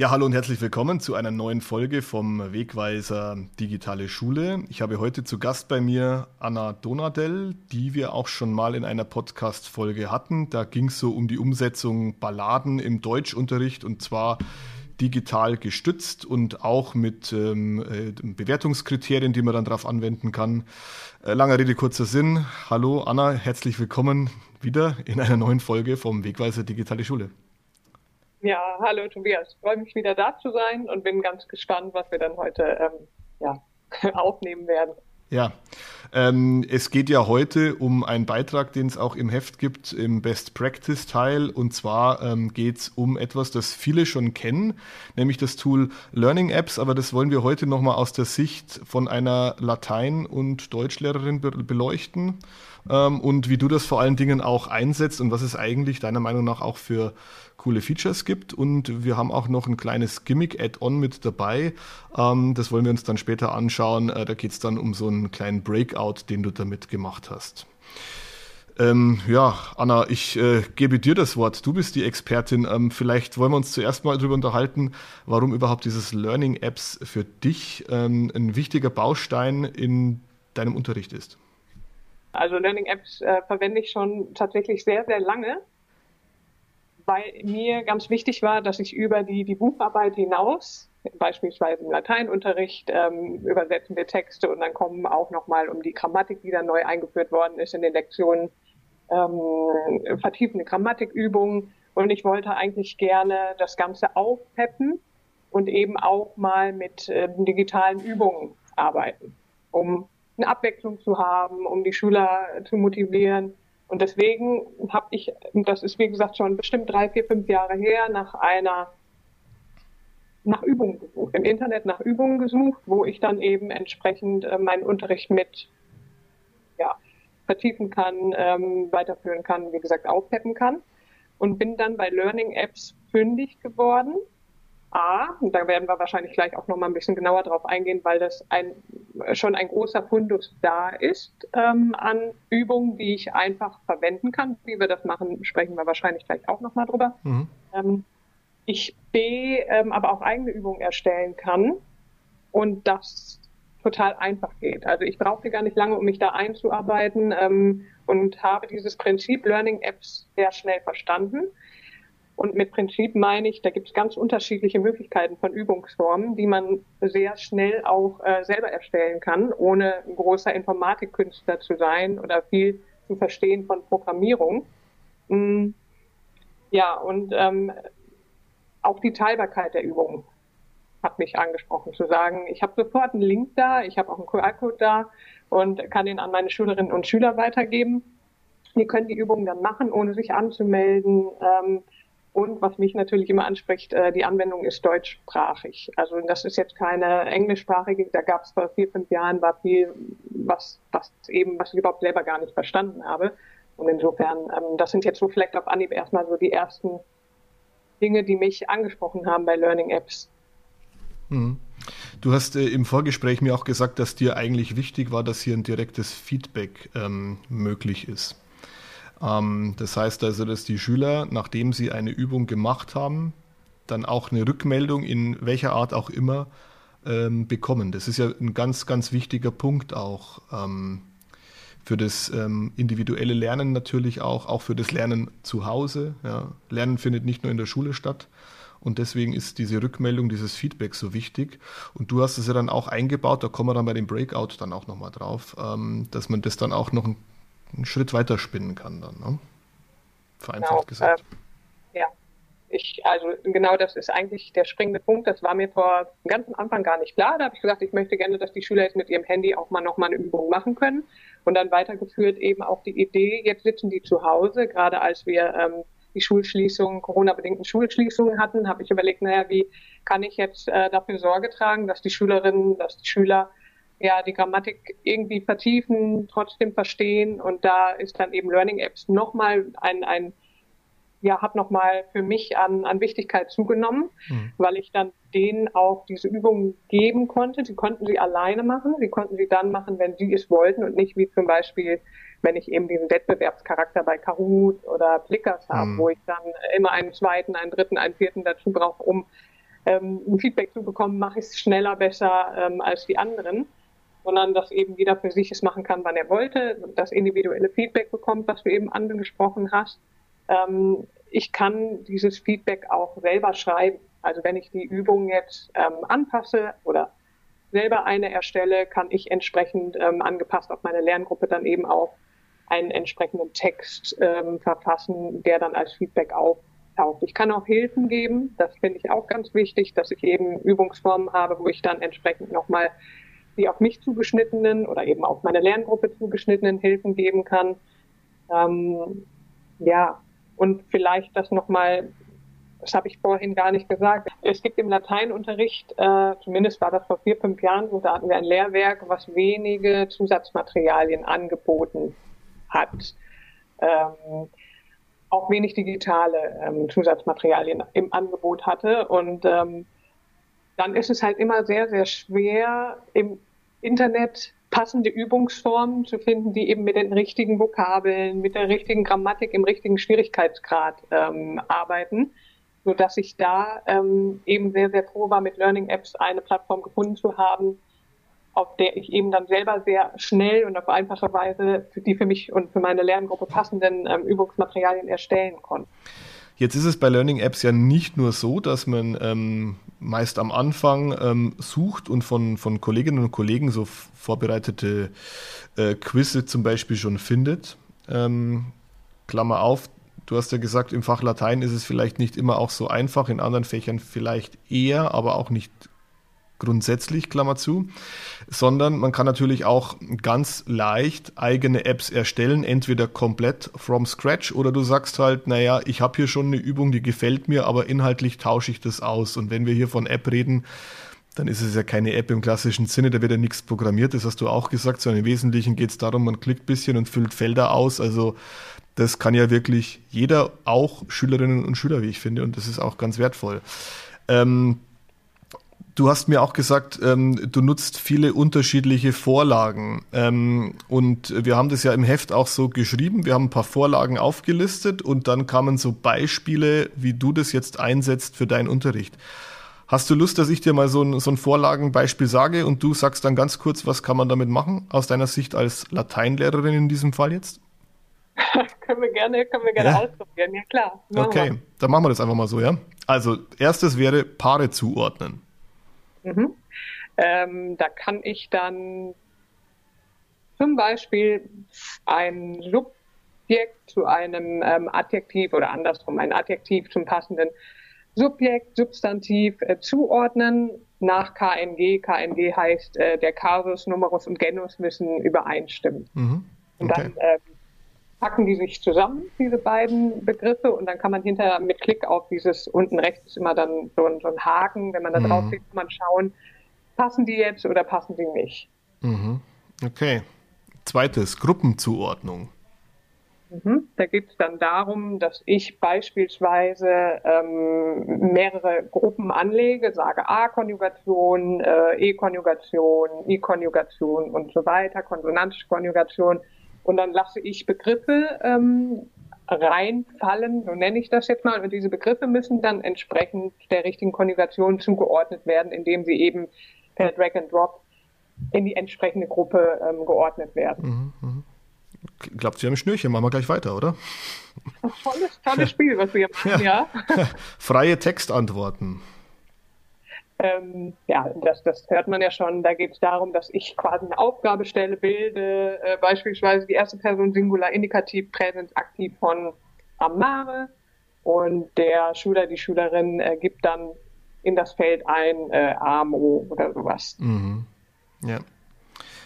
Ja, hallo und herzlich willkommen zu einer neuen Folge vom Wegweiser Digitale Schule. Ich habe heute zu Gast bei mir Anna Donadell, die wir auch schon mal in einer Podcast-Folge hatten. Da ging es so um die Umsetzung Balladen im Deutschunterricht und zwar digital gestützt und auch mit ähm, äh, Bewertungskriterien, die man dann darauf anwenden kann. Äh, langer Rede, kurzer Sinn. Hallo Anna, herzlich willkommen wieder in einer neuen Folge vom Wegweiser Digitale Schule. Ja, hallo Tobias. Freue mich wieder da zu sein und bin ganz gespannt, was wir dann heute ähm, ja, aufnehmen werden. Ja, ähm, es geht ja heute um einen Beitrag, den es auch im Heft gibt, im Best Practice Teil. Und zwar ähm, geht es um etwas, das viele schon kennen, nämlich das Tool Learning Apps. Aber das wollen wir heute nochmal aus der Sicht von einer Latein- und Deutschlehrerin be beleuchten. Ähm, und wie du das vor allen Dingen auch einsetzt und was es eigentlich deiner Meinung nach auch für coole Features gibt. Und wir haben auch noch ein kleines Gimmick-Add-on mit dabei. Ähm, das wollen wir uns dann später anschauen. Äh, da geht es dann um so einen kleinen Breakout, den du damit gemacht hast. Ähm, ja, Anna, ich äh, gebe dir das Wort. Du bist die Expertin. Ähm, vielleicht wollen wir uns zuerst mal darüber unterhalten, warum überhaupt dieses Learning Apps für dich ähm, ein wichtiger Baustein in deinem Unterricht ist. Also Learning Apps äh, verwende ich schon tatsächlich sehr, sehr lange weil mir ganz wichtig war, dass ich über die, die Bucharbeit hinaus, beispielsweise im Lateinunterricht, ähm, übersetzen wir Texte und dann kommen auch nochmal um die Grammatik, die dann neu eingeführt worden ist in den Lektionen, ähm, vertiefende Grammatikübungen. Und ich wollte eigentlich gerne das Ganze aufpeppen und eben auch mal mit äh, digitalen Übungen arbeiten, um eine Abwechslung zu haben, um die Schüler zu motivieren und deswegen habe ich, das ist wie gesagt schon bestimmt drei, vier, fünf Jahre her, nach einer nach Übungen gesucht, im Internet nach Übungen gesucht, wo ich dann eben entsprechend äh, meinen Unterricht mit ja, vertiefen kann, ähm, weiterführen kann, wie gesagt, aufpeppen kann. Und bin dann bei Learning Apps fündig geworden A, und da werden wir wahrscheinlich gleich auch noch mal ein bisschen genauer drauf eingehen, weil das ein, schon ein großer Fundus da ist ähm, an Übungen, die ich einfach verwenden kann. Wie wir das machen, sprechen wir wahrscheinlich gleich auch noch mal drüber. Mhm. Ähm, ich B, ähm, aber auch eigene Übungen erstellen kann und das total einfach geht. Also ich brauchte gar nicht lange, um mich da einzuarbeiten ähm, und habe dieses Prinzip Learning Apps sehr schnell verstanden und mit Prinzip meine ich, da gibt es ganz unterschiedliche Möglichkeiten von Übungsformen, die man sehr schnell auch äh, selber erstellen kann, ohne großer Informatikkünstler zu sein oder viel zu verstehen von Programmierung. Mm, ja, und ähm, auch die Teilbarkeit der Übungen hat mich angesprochen, zu sagen, ich habe sofort einen Link da, ich habe auch einen QR-Code da und kann den an meine Schülerinnen und Schüler weitergeben. Die können die Übungen dann machen, ohne sich anzumelden. Ähm, und was mich natürlich immer anspricht, äh, die Anwendung ist deutschsprachig. Also das ist jetzt keine englischsprachige, da gab es vor vier, fünf Jahren war viel, was, was eben, was ich überhaupt selber gar nicht verstanden habe. Und insofern, ähm, das sind jetzt so vielleicht auf Anhieb erstmal so die ersten Dinge, die mich angesprochen haben bei Learning Apps. Mhm. Du hast äh, im Vorgespräch mir auch gesagt, dass dir eigentlich wichtig war, dass hier ein direktes Feedback ähm, möglich ist. Ähm, das heißt also, dass die Schüler, nachdem sie eine Übung gemacht haben, dann auch eine Rückmeldung in welcher Art auch immer ähm, bekommen. Das ist ja ein ganz, ganz wichtiger Punkt auch ähm, für das ähm, individuelle Lernen natürlich auch, auch für das Lernen zu Hause. Ja. Lernen findet nicht nur in der Schule statt. Und deswegen ist diese Rückmeldung, dieses Feedback so wichtig. Und du hast es ja dann auch eingebaut, da kommen wir dann bei dem Breakout dann auch nochmal drauf, ähm, dass man das dann auch noch ein einen Schritt weiter spinnen kann dann, ne? Vereinfacht genau, gesagt. Äh, ja. Ich, also genau das ist eigentlich der springende Punkt. Das war mir vor dem ganzen Anfang gar nicht klar. Da habe ich gesagt, ich möchte gerne, dass die Schüler jetzt mit ihrem Handy auch mal nochmal eine Übung machen können. Und dann weitergeführt eben auch die Idee, jetzt sitzen die zu Hause, gerade als wir ähm, die Schulschließungen, Corona-bedingten Schulschließungen hatten, habe ich überlegt, naja, wie kann ich jetzt äh, dafür Sorge tragen, dass die Schülerinnen, dass die Schüler ja, die Grammatik irgendwie vertiefen, trotzdem verstehen. Und da ist dann eben Learning Apps nochmal ein, ein ja, hat nochmal für mich an, an Wichtigkeit zugenommen, mhm. weil ich dann denen auch diese Übungen geben konnte. Sie konnten sie alleine machen. Sie konnten sie dann machen, wenn sie es wollten und nicht wie zum Beispiel, wenn ich eben diesen Wettbewerbscharakter bei Kahoot oder Plickers habe, mhm. wo ich dann immer einen zweiten, einen dritten, einen vierten dazu brauche, um ähm, ein Feedback zu bekommen, mache ich es schneller, besser ähm, als die anderen, sondern dass eben jeder für sich es machen kann, wann er wollte, das individuelle Feedback bekommt, was du eben angesprochen hast. Ähm, ich kann dieses Feedback auch selber schreiben. Also wenn ich die Übung jetzt ähm, anpasse oder selber eine erstelle, kann ich entsprechend ähm, angepasst auf meine Lerngruppe dann eben auch einen entsprechenden Text ähm, verfassen, der dann als Feedback auftaucht. Ich kann auch Hilfen geben, das finde ich auch ganz wichtig, dass ich eben Übungsformen habe, wo ich dann entsprechend nochmal die auf mich zugeschnittenen oder eben auf meine Lerngruppe zugeschnittenen Hilfen geben kann. Ähm, ja, und vielleicht das nochmal das habe ich vorhin gar nicht gesagt. Es gibt im Lateinunterricht, äh, zumindest war das vor vier, fünf Jahren, da hatten wir ein Lehrwerk, was wenige Zusatzmaterialien angeboten hat. Ähm, auch wenig digitale ähm, Zusatzmaterialien im Angebot hatte. Und ähm, dann ist es halt immer sehr, sehr schwer, im Internet passende Übungsformen zu finden, die eben mit den richtigen Vokabeln, mit der richtigen Grammatik im richtigen Schwierigkeitsgrad ähm, arbeiten so dass ich da ähm, eben sehr, sehr froh war, mit Learning Apps eine Plattform gefunden zu haben, auf der ich eben dann selber sehr schnell und auf einfache Weise die für mich und für meine Lerngruppe passenden ähm, Übungsmaterialien erstellen konnte. Jetzt ist es bei Learning Apps ja nicht nur so, dass man ähm, meist am Anfang ähm, sucht und von, von Kolleginnen und Kollegen so vorbereitete äh, Quizze zum Beispiel schon findet. Ähm, Klammer auf, Du hast ja gesagt, im Fach Latein ist es vielleicht nicht immer auch so einfach, in anderen Fächern vielleicht eher, aber auch nicht grundsätzlich, Klammer zu, sondern man kann natürlich auch ganz leicht eigene Apps erstellen, entweder komplett from scratch oder du sagst halt, naja, ich habe hier schon eine Übung, die gefällt mir, aber inhaltlich tausche ich das aus. Und wenn wir hier von App reden, dann ist es ja keine App im klassischen Sinne, da wird ja nichts programmiert, das hast du auch gesagt, sondern im Wesentlichen geht es darum, man klickt ein bisschen und füllt Felder aus. Also das kann ja wirklich jeder, auch Schülerinnen und Schüler, wie ich finde, und das ist auch ganz wertvoll. Ähm, du hast mir auch gesagt, ähm, du nutzt viele unterschiedliche Vorlagen. Ähm, und wir haben das ja im Heft auch so geschrieben. Wir haben ein paar Vorlagen aufgelistet und dann kamen so Beispiele, wie du das jetzt einsetzt für deinen Unterricht. Hast du Lust, dass ich dir mal so ein, so ein Vorlagenbeispiel sage und du sagst dann ganz kurz, was kann man damit machen, aus deiner Sicht als Lateinlehrerin in diesem Fall jetzt? können wir gerne, können wir gerne ja. ausprobieren, ja klar. Okay, wir. dann machen wir das einfach mal so, ja? Also, erstes wäre Paare zuordnen. Mhm. Ähm, da kann ich dann zum Beispiel ein Subjekt zu einem ähm, Adjektiv oder andersrum ein Adjektiv zum passenden Subjekt, Substantiv äh, zuordnen nach KNG. KNG heißt, äh, der Kasus, Numerus und Genus müssen übereinstimmen. Mhm. Okay. Und dann ähm, packen die sich zusammen, diese beiden Begriffe, und dann kann man hinterher mit Klick auf dieses unten rechts ist immer dann so ein, so ein Haken, wenn man da drauf mhm. klickt, kann man schauen, passen die jetzt oder passen die nicht. Mhm. Okay. Zweites, Gruppenzuordnung. Mhm. Da geht es dann darum, dass ich beispielsweise ähm, mehrere Gruppen anlege, sage A-Konjugation, äh, E-Konjugation, I-Konjugation und so weiter, konsonantische Konjugation und dann lasse ich Begriffe ähm, reinfallen, so nenne ich das jetzt mal. Und diese Begriffe müssen dann entsprechend der richtigen Konjugation zugeordnet werden, indem sie eben per Drag and Drop in die entsprechende Gruppe ähm, geordnet werden. Mhm, mh. Klappt Sie am Schnürchen, machen wir gleich weiter, oder? Tolles, tolles Spiel, was wir hier machen, ja. ja. Freie Textantworten. Ähm, ja, das, das hört man ja schon. Da geht es darum, dass ich quasi eine Aufgabe stelle, bilde äh, beispielsweise die erste Person Singular, Indikativ, Präsens, Aktiv von Amare und der Schüler, die Schülerin äh, gibt dann in das Feld ein äh, Amo oder sowas. Mhm. Ja.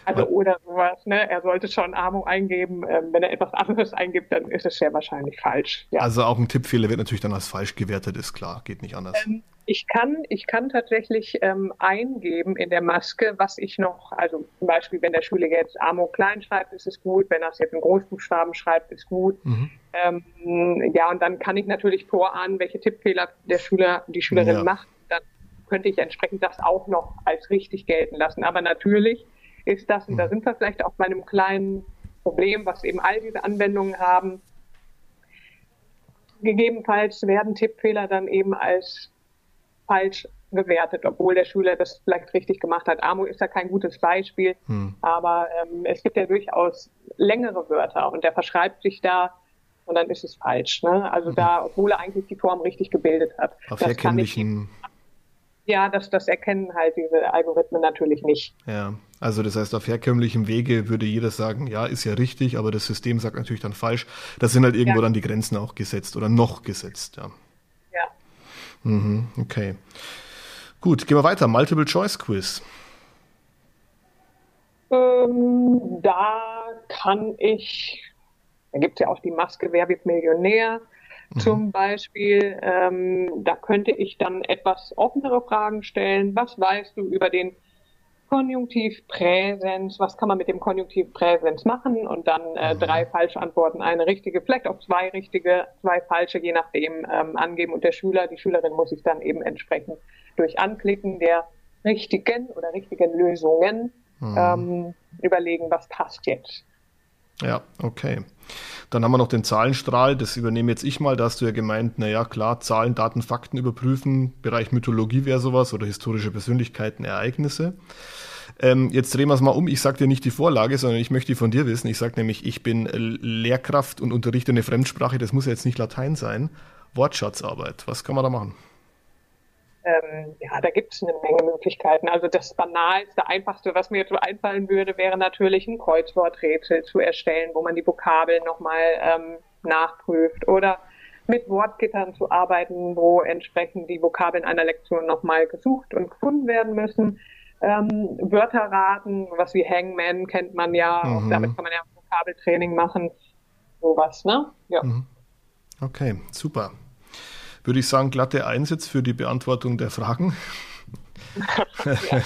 Also oder sowas, ne? Er sollte schon Amo eingeben. Ähm, wenn er etwas anderes eingibt, dann ist es sehr wahrscheinlich falsch. Ja. Also auch ein Tippfehler wird natürlich dann als falsch gewertet, ist klar, geht nicht anders. Ähm, ich kann, ich kann tatsächlich ähm, eingeben in der Maske, was ich noch, also zum Beispiel, wenn der Schüler jetzt Amo klein schreibt, ist es gut. Wenn er es jetzt in Großbuchstaben schreibt, ist gut. Mhm. Ähm, ja, und dann kann ich natürlich vorahnen, welche Tippfehler der Schüler, die Schülerin ja. macht. Dann könnte ich entsprechend das auch noch als richtig gelten lassen. Aber natürlich ist das, und da mhm. sind wir vielleicht auch bei einem kleinen Problem, was eben all diese Anwendungen haben. Gegebenenfalls werden Tippfehler dann eben als falsch gewertet, obwohl der Schüler das vielleicht richtig gemacht hat. Amo ist ja kein gutes Beispiel, hm. aber ähm, es gibt ja durchaus längere Wörter und der verschreibt sich da und dann ist es falsch. Ne? Also hm. da, obwohl er eigentlich die Form richtig gebildet hat. Auf das herkömmlichen ja, das, das erkennen halt diese Algorithmen natürlich nicht. Ja, also das heißt, auf herkömmlichem Wege würde jeder sagen, ja, ist ja richtig, aber das System sagt natürlich dann falsch. Da sind halt irgendwo ja. dann die Grenzen auch gesetzt oder noch gesetzt. Ja. Mhm, okay. Gut, gehen wir weiter. Multiple Choice Quiz. Ähm, da kann ich, da gibt es ja auch die Maske Wer wird Millionär mhm. zum Beispiel. Ähm, da könnte ich dann etwas offenere Fragen stellen. Was weißt du über den Konjunktiv Präsens? Was kann man mit dem Konjunktiv Präsens machen? Und dann äh, mhm. drei falsche Antworten, eine richtige, vielleicht auch zwei richtige, zwei falsche, je nachdem ähm, angeben. Und der Schüler, die Schülerin muss sich dann eben entsprechend durch Anklicken der richtigen oder richtigen Lösungen mhm. ähm, überlegen, was passt jetzt. Ja, okay. Dann haben wir noch den Zahlenstrahl, das übernehme jetzt ich mal. Da hast du ja gemeint, naja, klar, Zahlen, Daten, Fakten überprüfen. Bereich Mythologie wäre sowas oder historische Persönlichkeiten, Ereignisse. Ähm, jetzt drehen wir es mal um. Ich sage dir nicht die Vorlage, sondern ich möchte die von dir wissen. Ich sage nämlich, ich bin Lehrkraft und unterrichte eine Fremdsprache. Das muss ja jetzt nicht Latein sein. Wortschatzarbeit. Was kann man da machen? Ähm, ja, da gibt es eine Menge Möglichkeiten. Also das banalste, einfachste, was mir jetzt so einfallen würde, wäre natürlich ein Kreuzworträtsel zu erstellen, wo man die Vokabeln nochmal ähm, nachprüft oder mit Wortgittern zu arbeiten, wo entsprechend die Vokabeln einer Lektion nochmal gesucht und gefunden werden müssen. Ähm, Wörterraten, was wie Hangman kennt man ja, mhm. damit kann man ja Vokabeltraining machen, sowas, ne? Ja. Mhm. Okay, super würde ich sagen, glatte Einsatz für die Beantwortung der Fragen.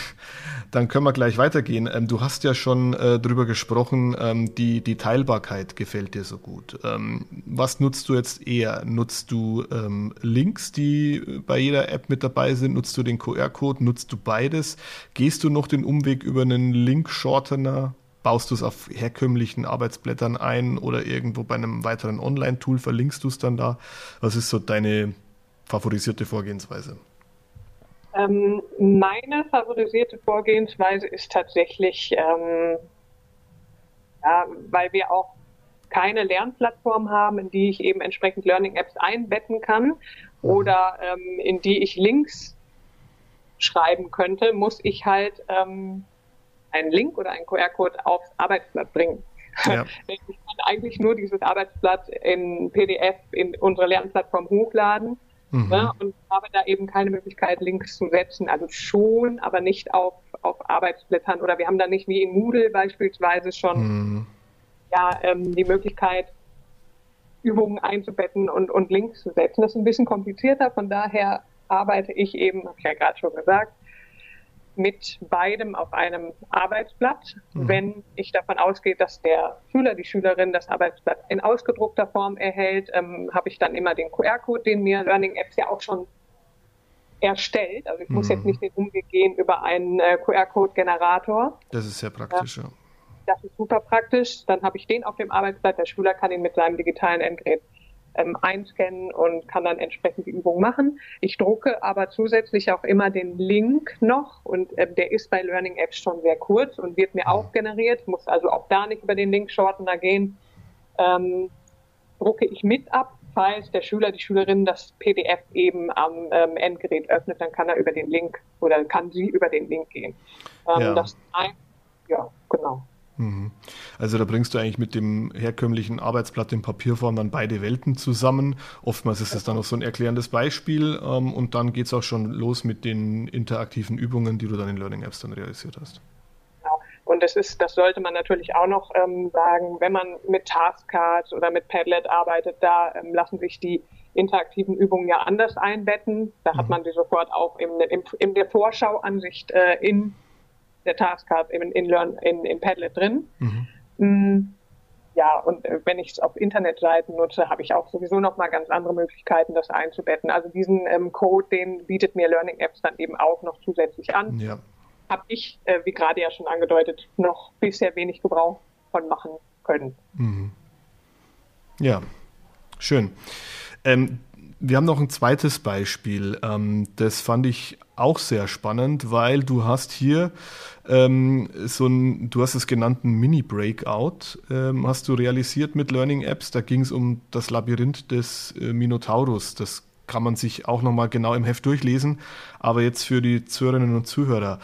Dann können wir gleich weitergehen. Ähm, du hast ja schon äh, darüber gesprochen, ähm, die, die Teilbarkeit gefällt dir so gut. Ähm, was nutzt du jetzt eher? Nutzt du ähm, Links, die bei jeder App mit dabei sind? Nutzt du den QR-Code? Nutzt du beides? Gehst du noch den Umweg über einen Link-Shortener? Baust du es auf herkömmlichen Arbeitsblättern ein oder irgendwo bei einem weiteren Online-Tool verlinkst du es dann da? Was ist so deine favorisierte Vorgehensweise? Ähm, meine favorisierte Vorgehensweise ist tatsächlich, ähm, ja, weil wir auch keine Lernplattform haben, in die ich eben entsprechend Learning Apps einbetten kann mhm. oder ähm, in die ich Links schreiben könnte, muss ich halt ähm, einen Link oder einen QR-Code aufs Arbeitsblatt bringen. Ja. ich kann eigentlich nur dieses Arbeitsblatt in PDF in unsere Lernplattform hochladen Mhm. Ne, und habe da eben keine Möglichkeit, Links zu setzen. Also schon, aber nicht auf, auf Arbeitsblättern oder wir haben da nicht wie in Moodle beispielsweise schon mhm. ja, ähm, die Möglichkeit, Übungen einzubetten und, und Links zu setzen. Das ist ein bisschen komplizierter, von daher arbeite ich eben, habe ich ja gerade schon gesagt, mit beidem auf einem Arbeitsblatt. Mhm. Wenn ich davon ausgehe, dass der Schüler, die Schülerin das Arbeitsblatt in ausgedruckter Form erhält, ähm, habe ich dann immer den QR-Code, den mir Learning Apps ja auch schon erstellt. Also ich mhm. muss jetzt nicht den Umweg gehen über einen äh, QR-Code-Generator. Das ist sehr praktisch, ja. Das ist super praktisch. Dann habe ich den auf dem Arbeitsblatt. Der Schüler kann ihn mit seinem digitalen Endgerät ähm, einscannen und kann dann entsprechend die Übung machen. Ich drucke aber zusätzlich auch immer den Link noch und äh, der ist bei Learning Apps schon sehr kurz und wird mir auch generiert, muss also auch da nicht über den Link-Shortener gehen. Ähm, drucke ich mit ab, falls der Schüler, die Schülerin das PDF eben am ähm, Endgerät öffnet, dann kann er über den Link oder kann sie über den Link gehen. Ähm, ja. Das, ja, genau. Mhm. Also da bringst du eigentlich mit dem herkömmlichen Arbeitsblatt in Papierform dann beide Welten zusammen. Oftmals ist es dann auch so ein erklärendes Beispiel ähm, und dann geht es auch schon los mit den interaktiven Übungen, die du dann in Learning Apps dann realisiert hast. Genau. Und das ist, das sollte man natürlich auch noch ähm, sagen, wenn man mit Taskcards oder mit Padlet arbeitet, da ähm, lassen sich die interaktiven Übungen ja anders einbetten. Da mhm. hat man die sofort auch in, in, in der Vorschauansicht äh, in der Taskcard in, in, Learn, in, in Padlet drin. Mhm. Mm, ja, und wenn ich es auf Internetseiten nutze, habe ich auch sowieso nochmal ganz andere Möglichkeiten, das einzubetten. Also diesen ähm, Code, den bietet mir Learning Apps dann eben auch noch zusätzlich an. Ja. Habe ich, äh, wie gerade ja schon angedeutet, noch bisher wenig Gebrauch von machen können. Mhm. Ja, schön. Ähm, wir haben noch ein zweites Beispiel. Ähm, das fand ich auch sehr spannend, weil du hast hier ähm, so ein, du hast es genannten Mini-Breakout, ähm, hast du realisiert mit Learning Apps. Da ging es um das Labyrinth des äh, Minotaurus. Das kann man sich auch nochmal genau im Heft durchlesen. Aber jetzt für die Zuhörerinnen und Zuhörer,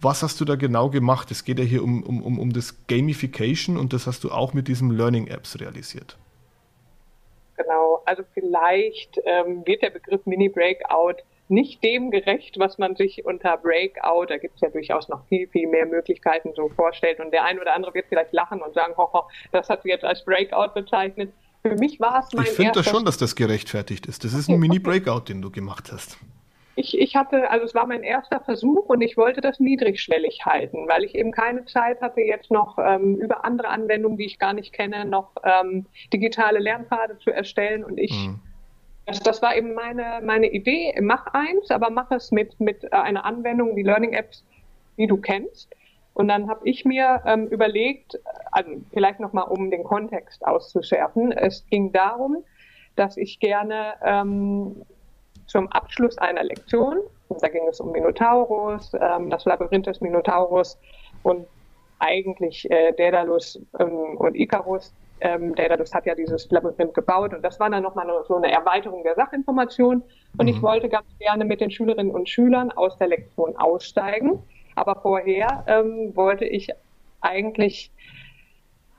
was hast du da genau gemacht? Es geht ja hier um, um, um das Gamification und das hast du auch mit diesem Learning Apps realisiert. Also vielleicht ähm, wird der Begriff Mini-Breakout nicht dem gerecht, was man sich unter Breakout, da gibt es ja durchaus noch viel, viel mehr Möglichkeiten so vorstellt. Und der ein oder andere wird vielleicht lachen und sagen, hoho, das hat sie jetzt als Breakout bezeichnet. Für mich war es mein Ich finde das schon, dass das gerechtfertigt ist. Das ist ein Mini-Breakout, den du gemacht hast. Ich, ich hatte, also es war mein erster Versuch und ich wollte das niedrigschwellig halten, weil ich eben keine Zeit hatte, jetzt noch ähm, über andere Anwendungen, die ich gar nicht kenne, noch ähm, digitale Lernpfade zu erstellen. Und ich, mhm. das, das war eben meine, meine Idee, mach eins, aber mach es mit, mit einer Anwendung, die Learning Apps, die du kennst. Und dann habe ich mir ähm, überlegt, also vielleicht nochmal, um den Kontext auszuschärfen, es ging darum, dass ich gerne ähm, zum Abschluss einer Lektion. Da ging es um Minotaurus, ähm, das Labyrinth des Minotaurus und eigentlich äh, Daedalus ähm, und Icarus. Ähm, Daedalus hat ja dieses Labyrinth gebaut und das war dann nochmal so eine Erweiterung der Sachinformation. Und mhm. ich wollte ganz gerne mit den Schülerinnen und Schülern aus der Lektion aussteigen. Aber vorher ähm, wollte ich eigentlich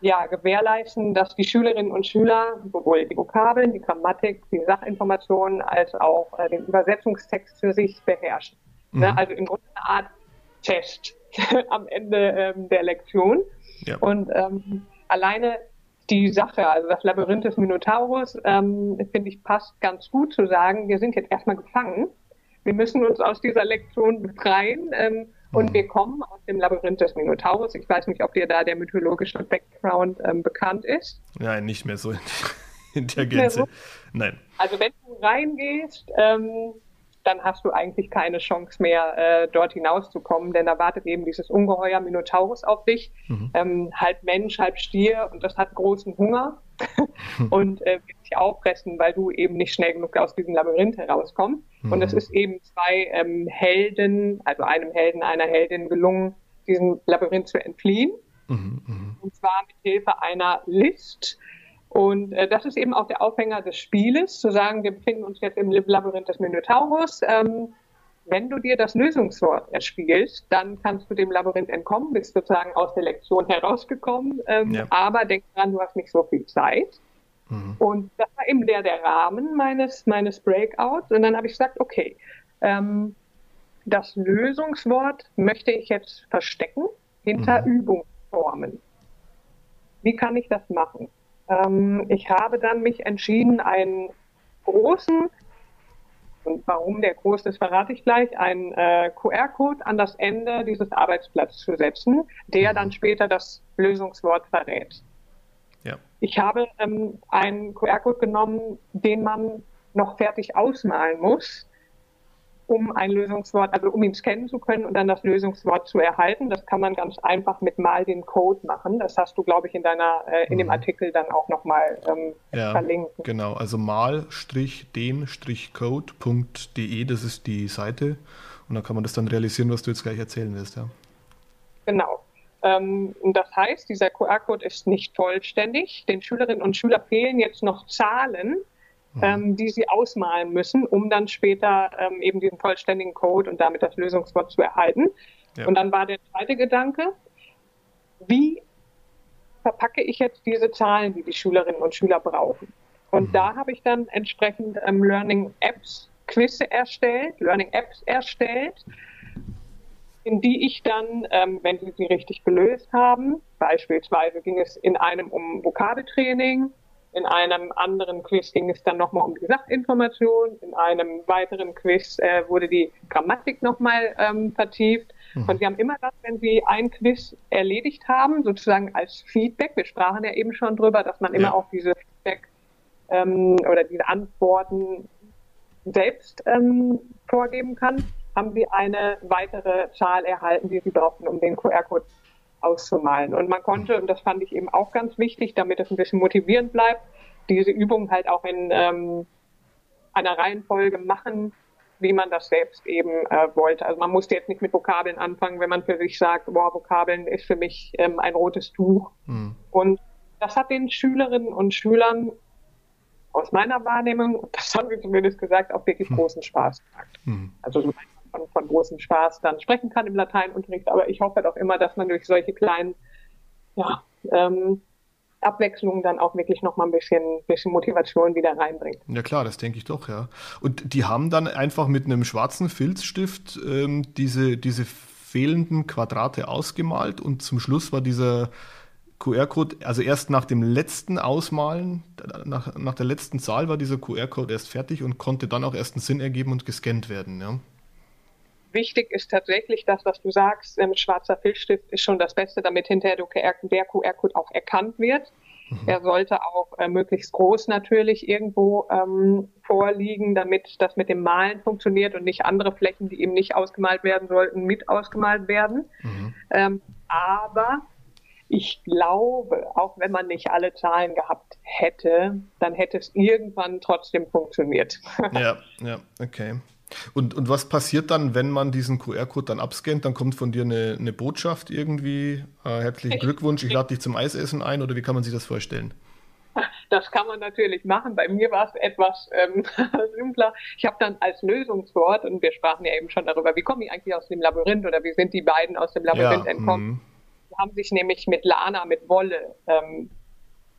ja, gewährleisten, dass die Schülerinnen und Schüler sowohl die Vokabeln, die Grammatik, die Sachinformationen als auch äh, den Übersetzungstext für sich beherrschen. Mhm. Ne? Also im Grunde eine Art Test am Ende ähm, der Lektion. Ja. Und ähm, alleine die Sache, also das Labyrinth des Minotaurus, ähm, finde ich, passt ganz gut zu sagen, wir sind jetzt erstmal gefangen. Wir müssen uns aus dieser Lektion befreien ähm, und wir kommen aus dem Labyrinth des Minotaurus. Ich weiß nicht, ob dir da der mythologische Background ähm, bekannt ist. Nein, nicht mehr so in, in der Gänze. So. Nein. Also wenn du reingehst, ähm, dann hast du eigentlich keine Chance mehr, äh, dort hinauszukommen, denn da wartet eben dieses Ungeheuer Minotaurus auf dich, mhm. ähm, halb Mensch, halb Stier und das hat großen Hunger und äh, wird dich auffressen, weil du eben nicht schnell genug aus diesem Labyrinth herauskommst. Mhm. Und es ist eben zwei ähm, Helden, also einem Helden, einer Heldin gelungen, diesem Labyrinth zu entfliehen. Mhm, mh. Und zwar mit Hilfe einer List. Und äh, das ist eben auch der Aufhänger des Spieles, zu sagen, wir befinden uns jetzt im Labyrinth des Minotaurus. Ähm, wenn du dir das Lösungswort erspielst, dann kannst du dem Labyrinth entkommen, bist sozusagen aus der Lektion herausgekommen. Ähm, ja. Aber denk dran, du hast nicht so viel Zeit. Mhm. Und das war eben der, der Rahmen meines, meines Breakouts. Und dann habe ich gesagt, okay, ähm, das Lösungswort möchte ich jetzt verstecken hinter mhm. Übungsformen. Wie kann ich das machen? Ähm, ich habe dann mich entschieden, einen großen, und warum der groß ist, verrate ich gleich, einen äh, QR-Code an das Ende dieses Arbeitsplatzes zu setzen, der mhm. dann später das Lösungswort verrät. Ja. Ich habe ähm, einen QR-Code genommen, den man noch fertig ausmalen muss, um ein Lösungswort, also um ihn scannen zu können und dann das Lösungswort zu erhalten. Das kann man ganz einfach mit mal den Code machen. Das hast du, glaube ich, in deiner, äh, in mhm. dem Artikel dann auch nochmal ähm, ja, verlinkt. Genau, also mal-den-code.de, das ist die Seite. Und da kann man das dann realisieren, was du jetzt gleich erzählen wirst, ja. Genau. Ähm, das heißt, dieser QR-Code ist nicht vollständig. Den Schülerinnen und Schülern fehlen jetzt noch Zahlen. Ähm, die sie ausmalen müssen, um dann später ähm, eben diesen vollständigen Code und damit das Lösungswort zu erhalten. Ja. Und dann war der zweite Gedanke, wie verpacke ich jetzt diese Zahlen, die die Schülerinnen und Schüler brauchen? Und mhm. da habe ich dann entsprechend ähm, Learning Apps Quizze erstellt, Learning Apps erstellt, in die ich dann, ähm, wenn sie sie richtig gelöst haben, beispielsweise ging es in einem um Vokabeltraining, in einem anderen Quiz ging es dann nochmal um die Sachinformation, in einem weiteren Quiz äh, wurde die Grammatik nochmal ähm, vertieft. Mhm. Und sie haben immer das, wenn sie ein Quiz erledigt haben, sozusagen als Feedback, wir sprachen ja eben schon drüber, dass man immer ja. auch diese Feedback ähm, oder diese Antworten selbst ähm, vorgeben kann haben sie eine weitere Zahl erhalten, die sie brauchten, um den QR-Code auszumalen. Und man konnte, und das fand ich eben auch ganz wichtig, damit es ein bisschen motivierend bleibt, diese Übung halt auch in ähm, einer Reihenfolge machen, wie man das selbst eben äh, wollte. Also man musste jetzt nicht mit Vokabeln anfangen, wenn man für sich sagt, boah, Vokabeln ist für mich ähm, ein rotes Tuch. Mhm. Und das hat den Schülerinnen und Schülern aus meiner Wahrnehmung, das haben sie zumindest gesagt, auch wirklich mhm. großen Spaß gemacht. Mhm. Also so von, von großem Spaß dann sprechen kann im Lateinunterricht, aber ich hoffe doch immer, dass man durch solche kleinen ja, ähm, Abwechslung dann auch wirklich noch mal ein bisschen, bisschen Motivation wieder reinbringt. Ja klar, das denke ich doch, ja. Und die haben dann einfach mit einem schwarzen Filzstift ähm, diese, diese fehlenden Quadrate ausgemalt und zum Schluss war dieser QR-Code, also erst nach dem letzten Ausmalen, nach, nach der letzten Zahl war dieser QR-Code erst fertig und konnte dann auch erst einen Sinn ergeben und gescannt werden, ja wichtig ist tatsächlich das, was du sagst, ähm, schwarzer Filzstift ist schon das Beste, damit hinterher der QR-Code auch erkannt wird. Mhm. Er sollte auch äh, möglichst groß natürlich irgendwo ähm, vorliegen, damit das mit dem Malen funktioniert und nicht andere Flächen, die eben nicht ausgemalt werden sollten, mit ausgemalt werden. Mhm. Ähm, aber ich glaube, auch wenn man nicht alle Zahlen gehabt hätte, dann hätte es irgendwann trotzdem funktioniert. Ja, ja, okay. Und, und was passiert dann, wenn man diesen QR-Code dann abscannt? Dann kommt von dir eine, eine Botschaft irgendwie. Äh, herzlichen Glückwunsch, ich lade dich zum Eisessen ein oder wie kann man sich das vorstellen? Das kann man natürlich machen. Bei mir war es etwas ähm, simpler. Ich habe dann als Lösungswort, und wir sprachen ja eben schon darüber, wie komme ich eigentlich aus dem Labyrinth oder wie sind die beiden aus dem Labyrinth ja, entkommen. Mhm. Die haben sich nämlich mit Lana, mit Wolle ähm,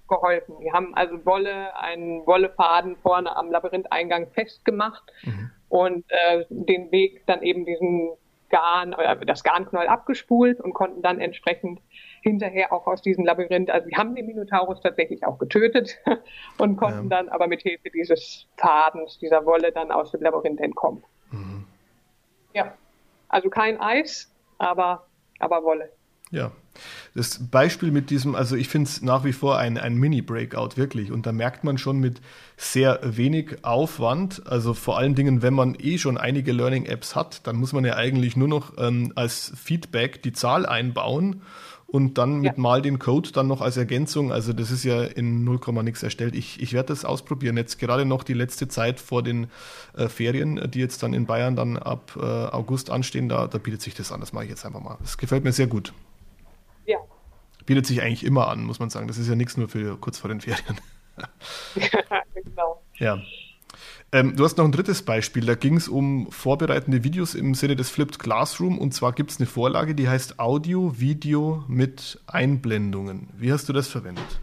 geholfen. Die haben also Wolle, einen Wollefaden vorne am Labyrintheingang festgemacht. Mhm und äh, den Weg dann eben diesen Garn, äh, das Garnknäuel abgespult und konnten dann entsprechend hinterher auch aus diesem Labyrinth, also wir haben den Minotaurus tatsächlich auch getötet und konnten ja. dann aber mit Hilfe dieses Fadens, dieser Wolle dann aus dem Labyrinth entkommen. Mhm. Ja, also kein Eis, aber, aber Wolle. Ja, das Beispiel mit diesem, also ich finde es nach wie vor ein, ein Mini-Breakout, wirklich. Und da merkt man schon mit sehr wenig Aufwand, also vor allen Dingen, wenn man eh schon einige Learning-Apps hat, dann muss man ja eigentlich nur noch ähm, als Feedback die Zahl einbauen und dann mit ja. mal den Code dann noch als Ergänzung. Also das ist ja in 0, nix erstellt. Ich, ich werde das ausprobieren. Jetzt gerade noch die letzte Zeit vor den äh, Ferien, die jetzt dann in Bayern dann ab äh, August anstehen, da, da bietet sich das an. Das mache ich jetzt einfach mal. Das gefällt mir sehr gut. Bietet sich eigentlich immer an, muss man sagen. Das ist ja nichts nur für kurz vor den Ferien. genau. Ja. Ähm, du hast noch ein drittes Beispiel. Da ging es um vorbereitende Videos im Sinne des Flipped Classroom. Und zwar gibt es eine Vorlage, die heißt Audio, Video mit Einblendungen. Wie hast du das verwendet?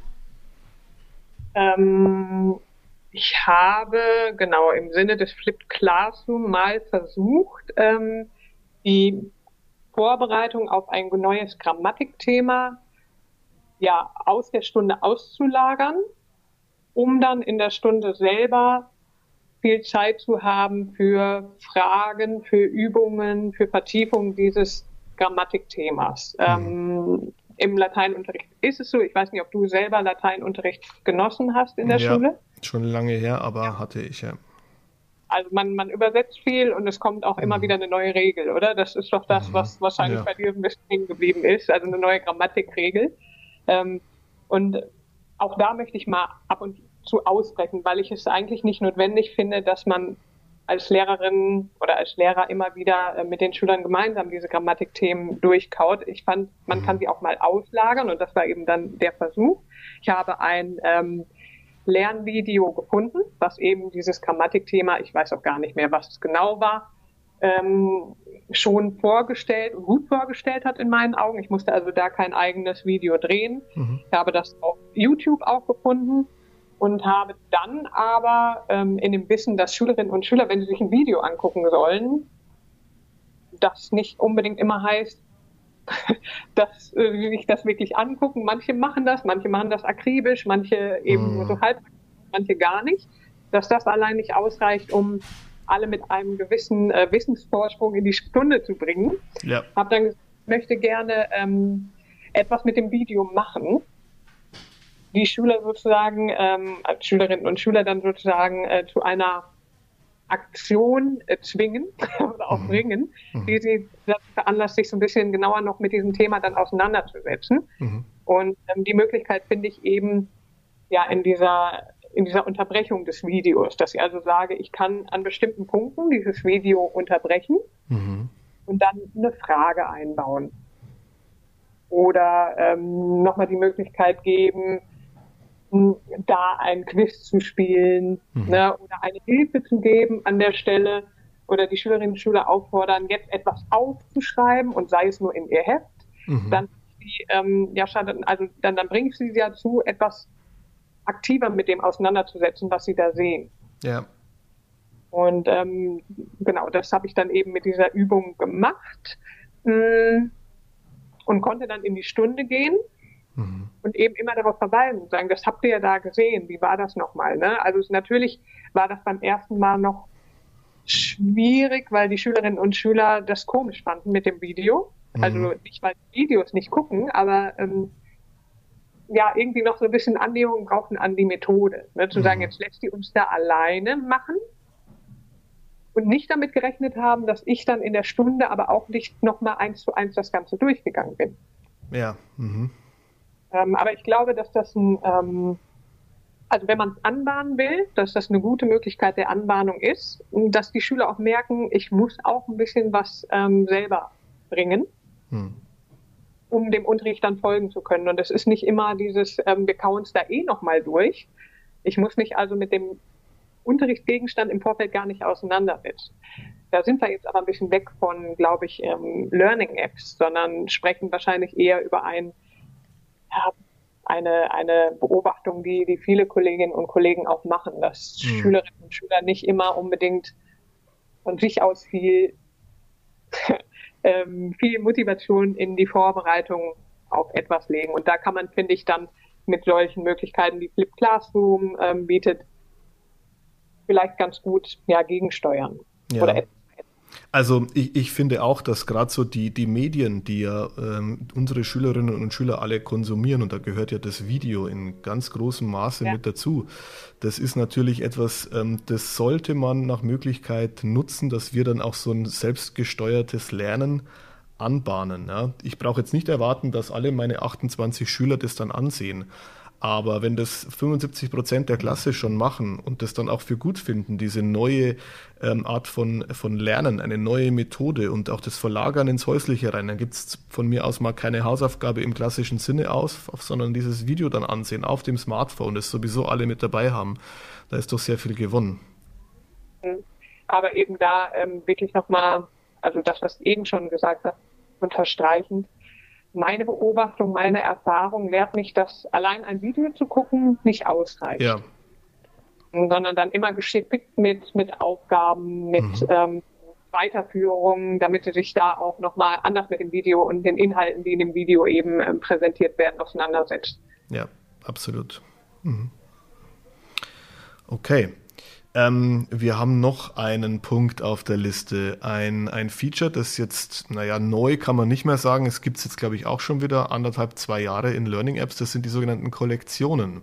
Ähm, ich habe genau im Sinne des Flipped Classroom mal versucht, ähm, die Vorbereitung auf ein neues Grammatikthema ja aus der Stunde auszulagern, um dann in der Stunde selber viel Zeit zu haben für Fragen, für Übungen, für Vertiefung dieses Grammatikthemas. Mhm. Ähm, Im Lateinunterricht ist es so, ich weiß nicht, ob du selber Lateinunterricht genossen hast in der ja, Schule. Schon lange her, aber ja. hatte ich ja. Also man, man übersetzt viel und es kommt auch immer mhm. wieder eine neue Regel, oder? Das ist doch das, mhm. was wahrscheinlich ja. bei dir ein bisschen hängen geblieben ist, also eine neue Grammatikregel. Ähm, und auch da möchte ich mal ab und zu ausbrechen, weil ich es eigentlich nicht notwendig finde, dass man als Lehrerin oder als Lehrer immer wieder äh, mit den Schülern gemeinsam diese Grammatikthemen durchkaut. Ich fand, man mhm. kann sie auch mal auslagern und das war eben dann der Versuch. Ich habe ein ähm, Lernvideo gefunden, was eben dieses Grammatikthema, ich weiß auch gar nicht mehr, was es genau war, ähm, schon vorgestellt und gut vorgestellt hat in meinen Augen. Ich musste also da kein eigenes Video drehen. Mhm. Ich habe das auf YouTube auch gefunden und habe dann aber ähm, in dem Wissen, dass Schülerinnen und Schüler, wenn sie sich ein Video angucken sollen, das nicht unbedingt immer heißt, dass äh, sich das wirklich angucken. Manche machen das, manche machen das akribisch, manche eben mhm. so halb, manche gar nicht. Dass das allein nicht ausreicht, um alle mit einem gewissen äh, Wissensvorsprung in die Stunde zu bringen. Ja. Hab dann gesagt, ich möchte gerne ähm, etwas mit dem Video machen. Die Schüler sozusagen, ähm, Schülerinnen und Schüler dann sozusagen äh, zu einer Aktion äh, zwingen oder auch mhm. bringen, mhm. die sie veranlasst, sich so ein bisschen genauer noch mit diesem Thema dann auseinanderzusetzen. Mhm. Und ähm, die Möglichkeit finde ich eben ja in dieser in dieser Unterbrechung des Videos, dass ich also sage, ich kann an bestimmten Punkten dieses Video unterbrechen mhm. und dann eine Frage einbauen. Oder ähm, nochmal die Möglichkeit geben, da ein Quiz zu spielen mhm. ne, oder eine Hilfe zu geben an der Stelle oder die Schülerinnen und Schüler auffordern, jetzt etwas aufzuschreiben und sei es nur in ihr Heft, mhm. dann, die, ähm, ja, also dann, dann bringe ich sie dazu, etwas aktiver mit dem auseinanderzusetzen, was sie da sehen. Ja. Und ähm, genau, das habe ich dann eben mit dieser Übung gemacht mh, mm, und konnte dann in die Stunde gehen mhm. und eben immer darauf verweisen und sagen, das habt ihr ja da gesehen, wie war das nochmal? Ne? Also es, natürlich war das beim ersten Mal noch schwierig, weil die Schülerinnen und Schüler das komisch fanden mit dem Video. Also mhm. nicht, weil die Videos nicht gucken, aber ähm, ja, irgendwie noch so ein bisschen Annäherung brauchen an die Methode. Ne? Zu mhm. sagen, jetzt lässt die uns da alleine machen und nicht damit gerechnet haben, dass ich dann in der Stunde aber auch nicht nochmal eins zu eins das Ganze durchgegangen bin. Ja. Mhm. Ähm, aber ich glaube, dass das ein, ähm, also wenn man es anbahnen will, dass das eine gute Möglichkeit der Anbahnung ist, dass die Schüler auch merken, ich muss auch ein bisschen was ähm, selber bringen. Mhm um dem Unterricht dann folgen zu können. Und es ist nicht immer dieses, ähm, wir kauen es da eh nochmal durch. Ich muss mich also mit dem Unterrichtsgegenstand im Vorfeld gar nicht auseinandersetzen. Da sind wir jetzt aber ein bisschen weg von, glaube ich, ähm, Learning-Apps, sondern sprechen wahrscheinlich eher über ein, ja, eine, eine Beobachtung, die, die viele Kolleginnen und Kollegen auch machen, dass mhm. Schülerinnen und Schüler nicht immer unbedingt von sich aus viel ähm, viel Motivation in die Vorbereitung auf etwas legen. Und da kann man, finde ich, dann mit solchen Möglichkeiten, die Flip Classroom ähm, bietet, vielleicht ganz gut ja, gegensteuern. Ja. Oder also ich, ich finde auch, dass gerade so die, die Medien, die ja ähm, unsere Schülerinnen und Schüler alle konsumieren, und da gehört ja das Video in ganz großem Maße ja. mit dazu, das ist natürlich etwas, ähm, das sollte man nach Möglichkeit nutzen, dass wir dann auch so ein selbstgesteuertes Lernen anbahnen. Ja. Ich brauche jetzt nicht erwarten, dass alle meine 28 Schüler das dann ansehen. Aber wenn das 75 Prozent der Klasse schon machen und das dann auch für gut finden, diese neue ähm, Art von, von Lernen, eine neue Methode und auch das Verlagern ins Häusliche rein, dann gibt es von mir aus mal keine Hausaufgabe im klassischen Sinne aus, sondern dieses Video dann ansehen auf dem Smartphone, das sowieso alle mit dabei haben. Da ist doch sehr viel gewonnen. Aber eben da ähm, wirklich nochmal, also das, was eben schon gesagt hat, unterstreichend, meine Beobachtung, meine Erfahrung lehrt mich, dass allein ein Video zu gucken nicht ausreicht. Ja. Sondern dann immer geschickt mit, mit Aufgaben, mit mhm. ähm, Weiterführungen, damit sie sich da auch nochmal anders mit dem Video und den Inhalten, die in dem Video eben ähm, präsentiert werden, auseinandersetzt. Ja, absolut. Mhm. Okay. Ähm, wir haben noch einen Punkt auf der Liste. Ein, ein Feature, das jetzt, naja, neu kann man nicht mehr sagen. Es gibt es jetzt, glaube ich, auch schon wieder anderthalb, zwei Jahre in Learning Apps. Das sind die sogenannten Kollektionen.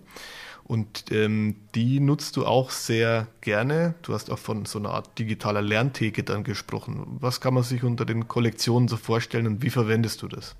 Und ähm, die nutzt du auch sehr gerne. Du hast auch von so einer Art digitaler Lerntheke dann gesprochen. Was kann man sich unter den Kollektionen so vorstellen und wie verwendest du das?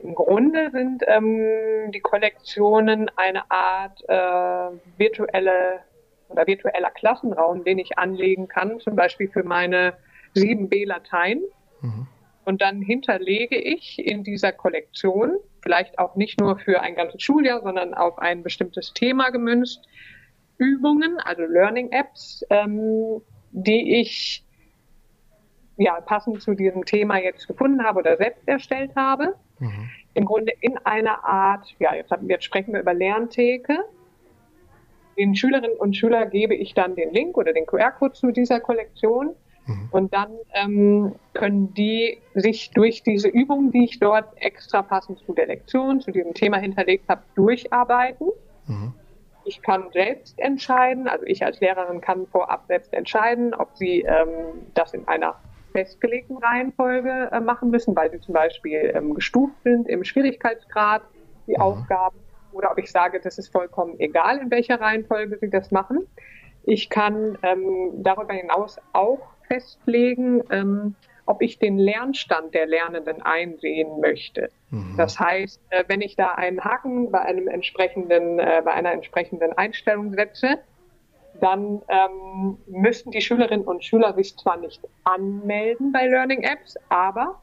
Im Grunde sind ähm, die Kollektionen eine Art äh, virtuelle oder virtueller Klassenraum, den ich anlegen kann, zum Beispiel für meine 7b Latein. Mhm. Und dann hinterlege ich in dieser Kollektion, vielleicht auch nicht nur für ein ganzes Schuljahr, sondern auf ein bestimmtes Thema gemünzt, Übungen, also Learning Apps, ähm, die ich ja passend zu diesem Thema jetzt gefunden habe oder selbst erstellt habe. Mhm. Im Grunde in einer Art, ja, jetzt, jetzt sprechen wir über Lerntheke, den Schülerinnen und Schülern gebe ich dann den Link oder den QR-Code zu dieser Kollektion. Mhm. Und dann ähm, können die sich durch diese Übungen, die ich dort extra passend zu der Lektion, zu diesem Thema hinterlegt habe, durcharbeiten. Mhm. Ich kann selbst entscheiden, also ich als Lehrerin kann vorab selbst entscheiden, ob sie ähm, das in einer festgelegten Reihenfolge äh, machen müssen, weil sie zum Beispiel ähm, gestuft sind im Schwierigkeitsgrad, die mhm. Aufgaben oder ob ich sage, das ist vollkommen egal, in welcher Reihenfolge Sie das machen. Ich kann ähm, darüber hinaus auch festlegen, ähm, ob ich den Lernstand der Lernenden einsehen möchte. Mhm. Das heißt, äh, wenn ich da einen Haken bei einem entsprechenden, äh, bei einer entsprechenden Einstellung setze, dann ähm, müssen die Schülerinnen und Schüler sich zwar nicht anmelden bei Learning Apps, aber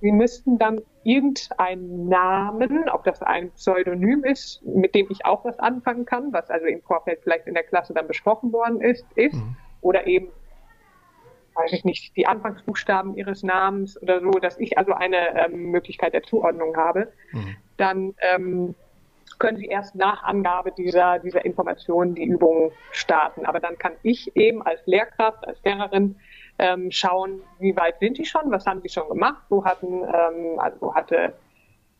sie müssten dann irgendeinen Namen, ob das ein Pseudonym ist, mit dem ich auch was anfangen kann, was also im Vorfeld vielleicht in der Klasse dann besprochen worden ist, ist, mhm. oder eben weiß ich nicht, die Anfangsbuchstaben ihres Namens oder so, dass ich also eine ähm, Möglichkeit der Zuordnung habe, mhm. dann ähm, können Sie erst nach Angabe dieser, dieser Informationen die Übung starten. Aber dann kann ich eben als Lehrkraft, als Lehrerin ähm, schauen, wie weit sind die schon, was haben die schon gemacht, wo hatten, ähm, also wo hatte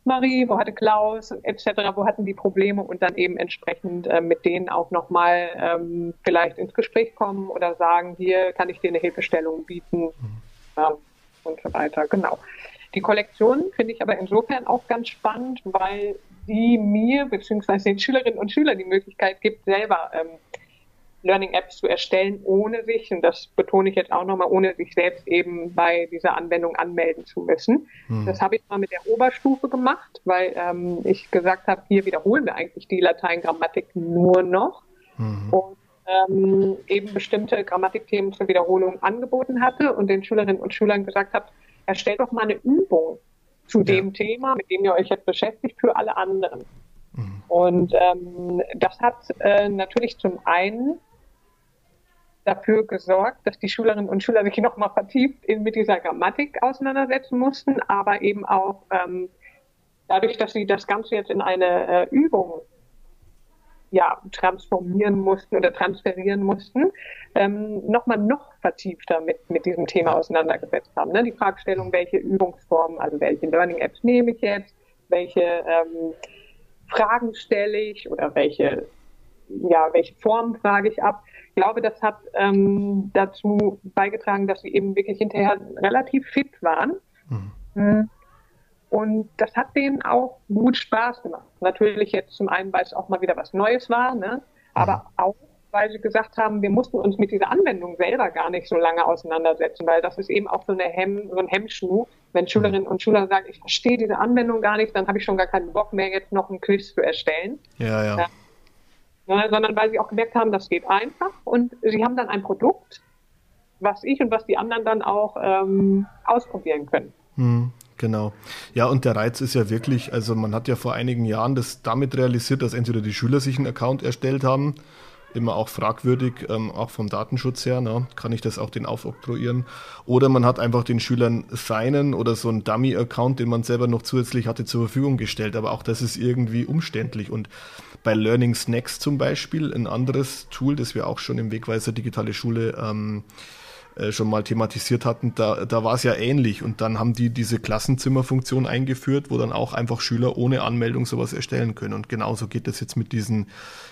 Marie, wo hatte Klaus etc., wo hatten die Probleme und dann eben entsprechend äh, mit denen auch nochmal ähm, vielleicht ins Gespräch kommen oder sagen, hier kann ich dir eine Hilfestellung bieten mhm. ähm, und so weiter. Genau. Die Kollektion finde ich aber insofern auch ganz spannend, weil die mir bzw. den Schülerinnen und Schülern die Möglichkeit gibt, selber ähm, Learning-Apps zu erstellen, ohne sich, und das betone ich jetzt auch nochmal, ohne sich selbst eben bei dieser Anwendung anmelden zu müssen. Mhm. Das habe ich mal mit der Oberstufe gemacht, weil ähm, ich gesagt habe, hier wiederholen wir eigentlich die Latein-Grammatik nur noch. Mhm. Und ähm, eben bestimmte Grammatikthemen zur Wiederholung angeboten hatte und den Schülerinnen und Schülern gesagt habe, erstellt doch mal eine Übung zu ja. dem Thema, mit dem ihr euch jetzt beschäftigt, für alle anderen. Mhm. Und ähm, das hat äh, natürlich zum einen dafür gesorgt, dass die Schülerinnen und Schüler sich nochmal vertieft in, mit dieser Grammatik auseinandersetzen mussten, aber eben auch ähm, dadurch, dass sie das Ganze jetzt in eine äh, Übung ja, transformieren mussten oder transferieren mussten, ähm, nochmal noch vertiefter mit, mit diesem Thema auseinandergesetzt haben. Ne? Die Fragestellung, welche Übungsformen, also welche Learning Apps nehme ich jetzt, welche ähm, Fragen stelle ich oder welche, ja, welche Formen frage ich ab glaube, das hat ähm, dazu beigetragen, dass wir eben wirklich hinterher relativ fit waren. Mhm. mhm. Und das hat denen auch gut Spaß gemacht. Natürlich jetzt zum einen, weil es auch mal wieder was Neues war, ne? aber mhm. auch, weil sie gesagt haben, wir mussten uns mit dieser Anwendung selber gar nicht so lange auseinandersetzen, weil das ist eben auch so, eine Hemm, so ein Hemmschuh. Wenn mhm. Schülerinnen und Schüler sagen, ich verstehe diese Anwendung gar nicht, dann habe ich schon gar keinen Bock mehr, jetzt noch einen Quiz zu erstellen. Ja, ja. ja ne, sondern weil sie auch gemerkt haben, das geht einfach und sie haben dann ein Produkt, was ich und was die anderen dann auch ähm, ausprobieren können. Hm, genau. Ja, und der Reiz ist ja wirklich, also man hat ja vor einigen Jahren das damit realisiert, dass entweder die Schüler sich einen Account erstellt haben, immer auch fragwürdig, ähm, auch vom Datenschutz her, ne? kann ich das auch den aufoktroyieren. Oder man hat einfach den Schülern seinen oder so einen Dummy-Account, den man selber noch zusätzlich hatte, zur Verfügung gestellt. Aber auch das ist irgendwie umständlich. Und bei Learning Snacks zum Beispiel, ein anderes Tool, das wir auch schon im Wegweiser Digitale Schule ähm, äh, schon mal thematisiert hatten, da, da war es ja ähnlich. Und dann haben die diese Klassenzimmerfunktion eingeführt, wo dann auch einfach Schüler ohne Anmeldung sowas erstellen können. Und genauso geht das jetzt mit diesen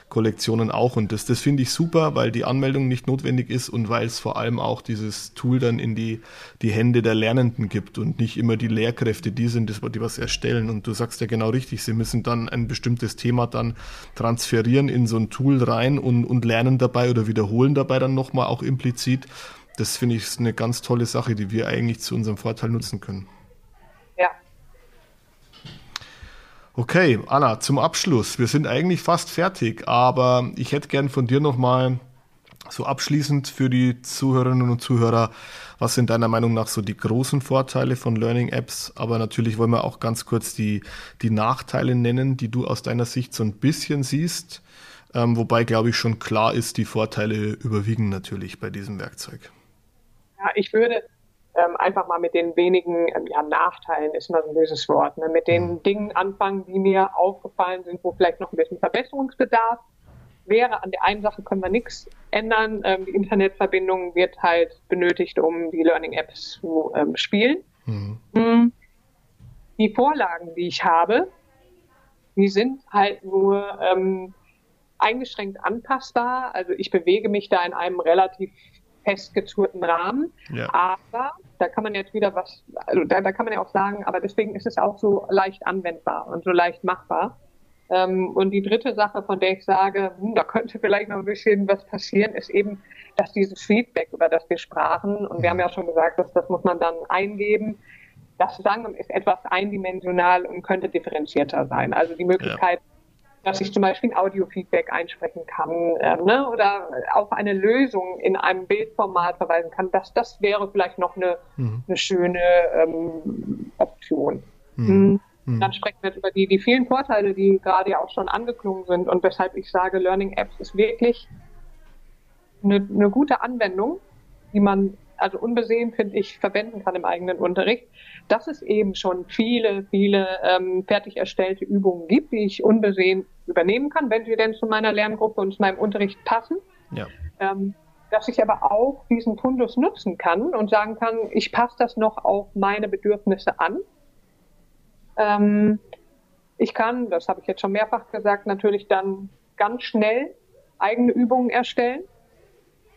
Kollektionen auch. Und das, das finde ich super, weil die Anmeldung nicht notwendig ist und weil es vor allem auch dieses Tool dann in die, die Hände der Lernenden gibt und nicht immer die Lehrkräfte, die sind, die was erstellen. Und du sagst ja genau richtig, sie müssen dann ein bestimmtes Thema dann transferieren in so ein Tool rein und, und lernen dabei oder wiederholen dabei dann nochmal auch implizit das finde ich eine ganz tolle Sache, die wir eigentlich zu unserem Vorteil nutzen können. Ja. Okay, Anna, zum Abschluss. Wir sind eigentlich fast fertig, aber ich hätte gern von dir nochmal so abschließend für die Zuhörerinnen und Zuhörer, was sind deiner Meinung nach so die großen Vorteile von Learning Apps? Aber natürlich wollen wir auch ganz kurz die, die Nachteile nennen, die du aus deiner Sicht so ein bisschen siehst. Ähm, wobei, glaube ich, schon klar ist, die Vorteile überwiegen natürlich bei diesem Werkzeug. Ja, ich würde ähm, einfach mal mit den wenigen ähm, ja, Nachteilen, ist mal so ein böses Wort, ne? mit den mhm. Dingen anfangen, die mir aufgefallen sind, wo vielleicht noch ein bisschen Verbesserungsbedarf wäre. An der einen Sache können wir nichts ändern. Ähm, die Internetverbindung wird halt benötigt, um die Learning Apps zu ähm, spielen. Mhm. mhm. Die Vorlagen, die ich habe, die sind halt nur ähm, eingeschränkt anpassbar. Also ich bewege mich da in einem relativ festgezurrten Rahmen. Ja. Aber da kann man jetzt wieder was, also da, da kann man ja auch sagen, aber deswegen ist es auch so leicht anwendbar und so leicht machbar. Ähm, und die dritte Sache, von der ich sage, hm, da könnte vielleicht noch ein bisschen was passieren, ist eben, dass dieses Feedback, über das wir sprachen, und wir haben ja schon gesagt, dass das muss man dann eingeben, das Sagen ist etwas eindimensional und könnte differenzierter sein. Also die Möglichkeit, ja dass ich zum Beispiel ein Audiofeedback einsprechen kann äh, ne, oder auf eine Lösung in einem Bildformat verweisen kann, das, das wäre vielleicht noch eine, mhm. eine schöne ähm, Option. Mhm. mhm. mhm. Dann sprechen wir jetzt über die, die vielen Vorteile, die gerade ja auch schon angeklungen sind und weshalb ich sage, Learning Apps ist wirklich eine, eine gute Anwendung, die man also unbesehen, finde ich, verwenden kann im eigenen Unterricht, dass es eben schon viele, viele ähm, fertig erstellte Übungen gibt, die ich unbesehen übernehmen kann, wenn sie denn zu meiner Lerngruppe und zu meinem Unterricht passen. Ja. Ähm, dass ich aber auch diesen Fundus nutzen kann und sagen kann, ich passe das noch auf meine Bedürfnisse an. Ähm, ich kann, das habe ich jetzt schon mehrfach gesagt, natürlich dann ganz schnell eigene Übungen erstellen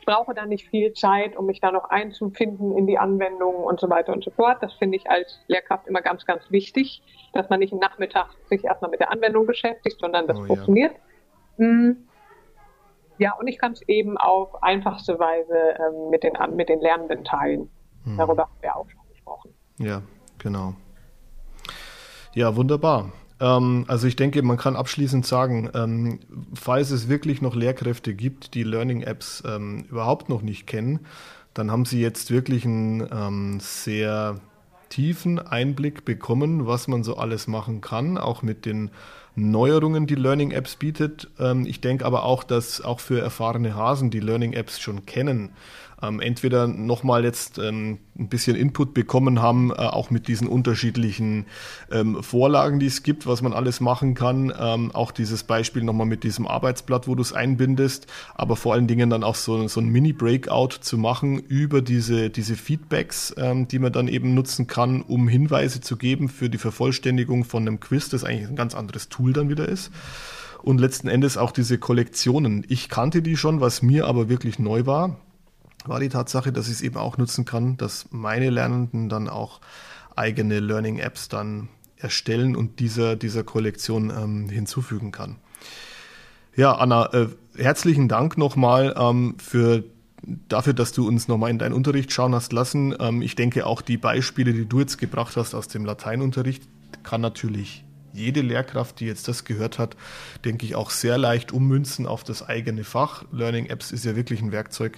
brauche da nicht viel Zeit, um mich da noch einzufinden in die Anwendung und so weiter und so fort. Das finde ich als Lehrkraft immer ganz, ganz wichtig, dass man nicht im Nachmittag sich erstmal mit der Anwendung beschäftigt, sondern das oh, funktioniert. Ja. Hm. ja, und ich kann es eben auf einfachste Weise ähm, mit, den, mit den Lernenden teilen. Hm. Darüber haben wir auch schon gesprochen. Ja, genau. Ja, wunderbar. Ähm, also ich denke, man kann abschließend sagen, ähm, falls es wirklich noch Lehrkräfte gibt, die Learning-Apps ähm, überhaupt noch nicht kennen, dann haben sie jetzt wirklich einen ähm, sehr tiefen Einblick bekommen, was man so alles machen kann, auch mit den Neuerungen, die Learning Apps bietet. Ähm, ich denke aber auch, dass auch für erfahrene Hasen, die Learning Apps schon kennen, ähm, entweder nochmal jetzt ähm, ein bisschen Input bekommen haben, äh, auch mit diesen unterschiedlichen ähm, Vorlagen, die es gibt, was man alles machen kann. Ähm, auch dieses Beispiel nochmal mit diesem Arbeitsblatt, wo du es einbindest, aber vor allen Dingen dann auch so, so ein Mini-Breakout zu machen über diese, diese Feedbacks, ähm, die man dann eben nutzen kann, um Hinweise zu geben für die Vervollständigung von einem Quiz, das eigentlich ein ganz anderes Tool dann wieder ist und letzten Endes auch diese Kollektionen. Ich kannte die schon, was mir aber wirklich neu war war die Tatsache, dass ich es eben auch nutzen kann, dass meine Lernenden dann auch eigene Learning-Apps dann erstellen und dieser, dieser Kollektion ähm, hinzufügen kann. Ja, Anna, äh, herzlichen Dank nochmal ähm, für dafür, dass du uns nochmal in deinen Unterricht schauen hast lassen. Ähm, ich denke auch die Beispiele, die du jetzt gebracht hast aus dem Lateinunterricht, kann natürlich jede Lehrkraft, die jetzt das gehört hat, denke ich, auch sehr leicht ummünzen auf das eigene Fach. Learning Apps ist ja wirklich ein Werkzeug,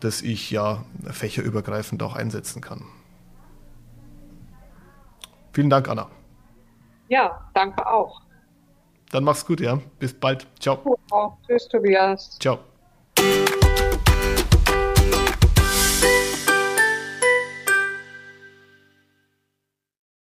das ich ja fächerübergreifend auch einsetzen kann. Vielen Dank, Anna. Ja, danke auch. Dann mach's gut, ja. Bis bald. Ciao. Tschüss, Tobias. Ciao.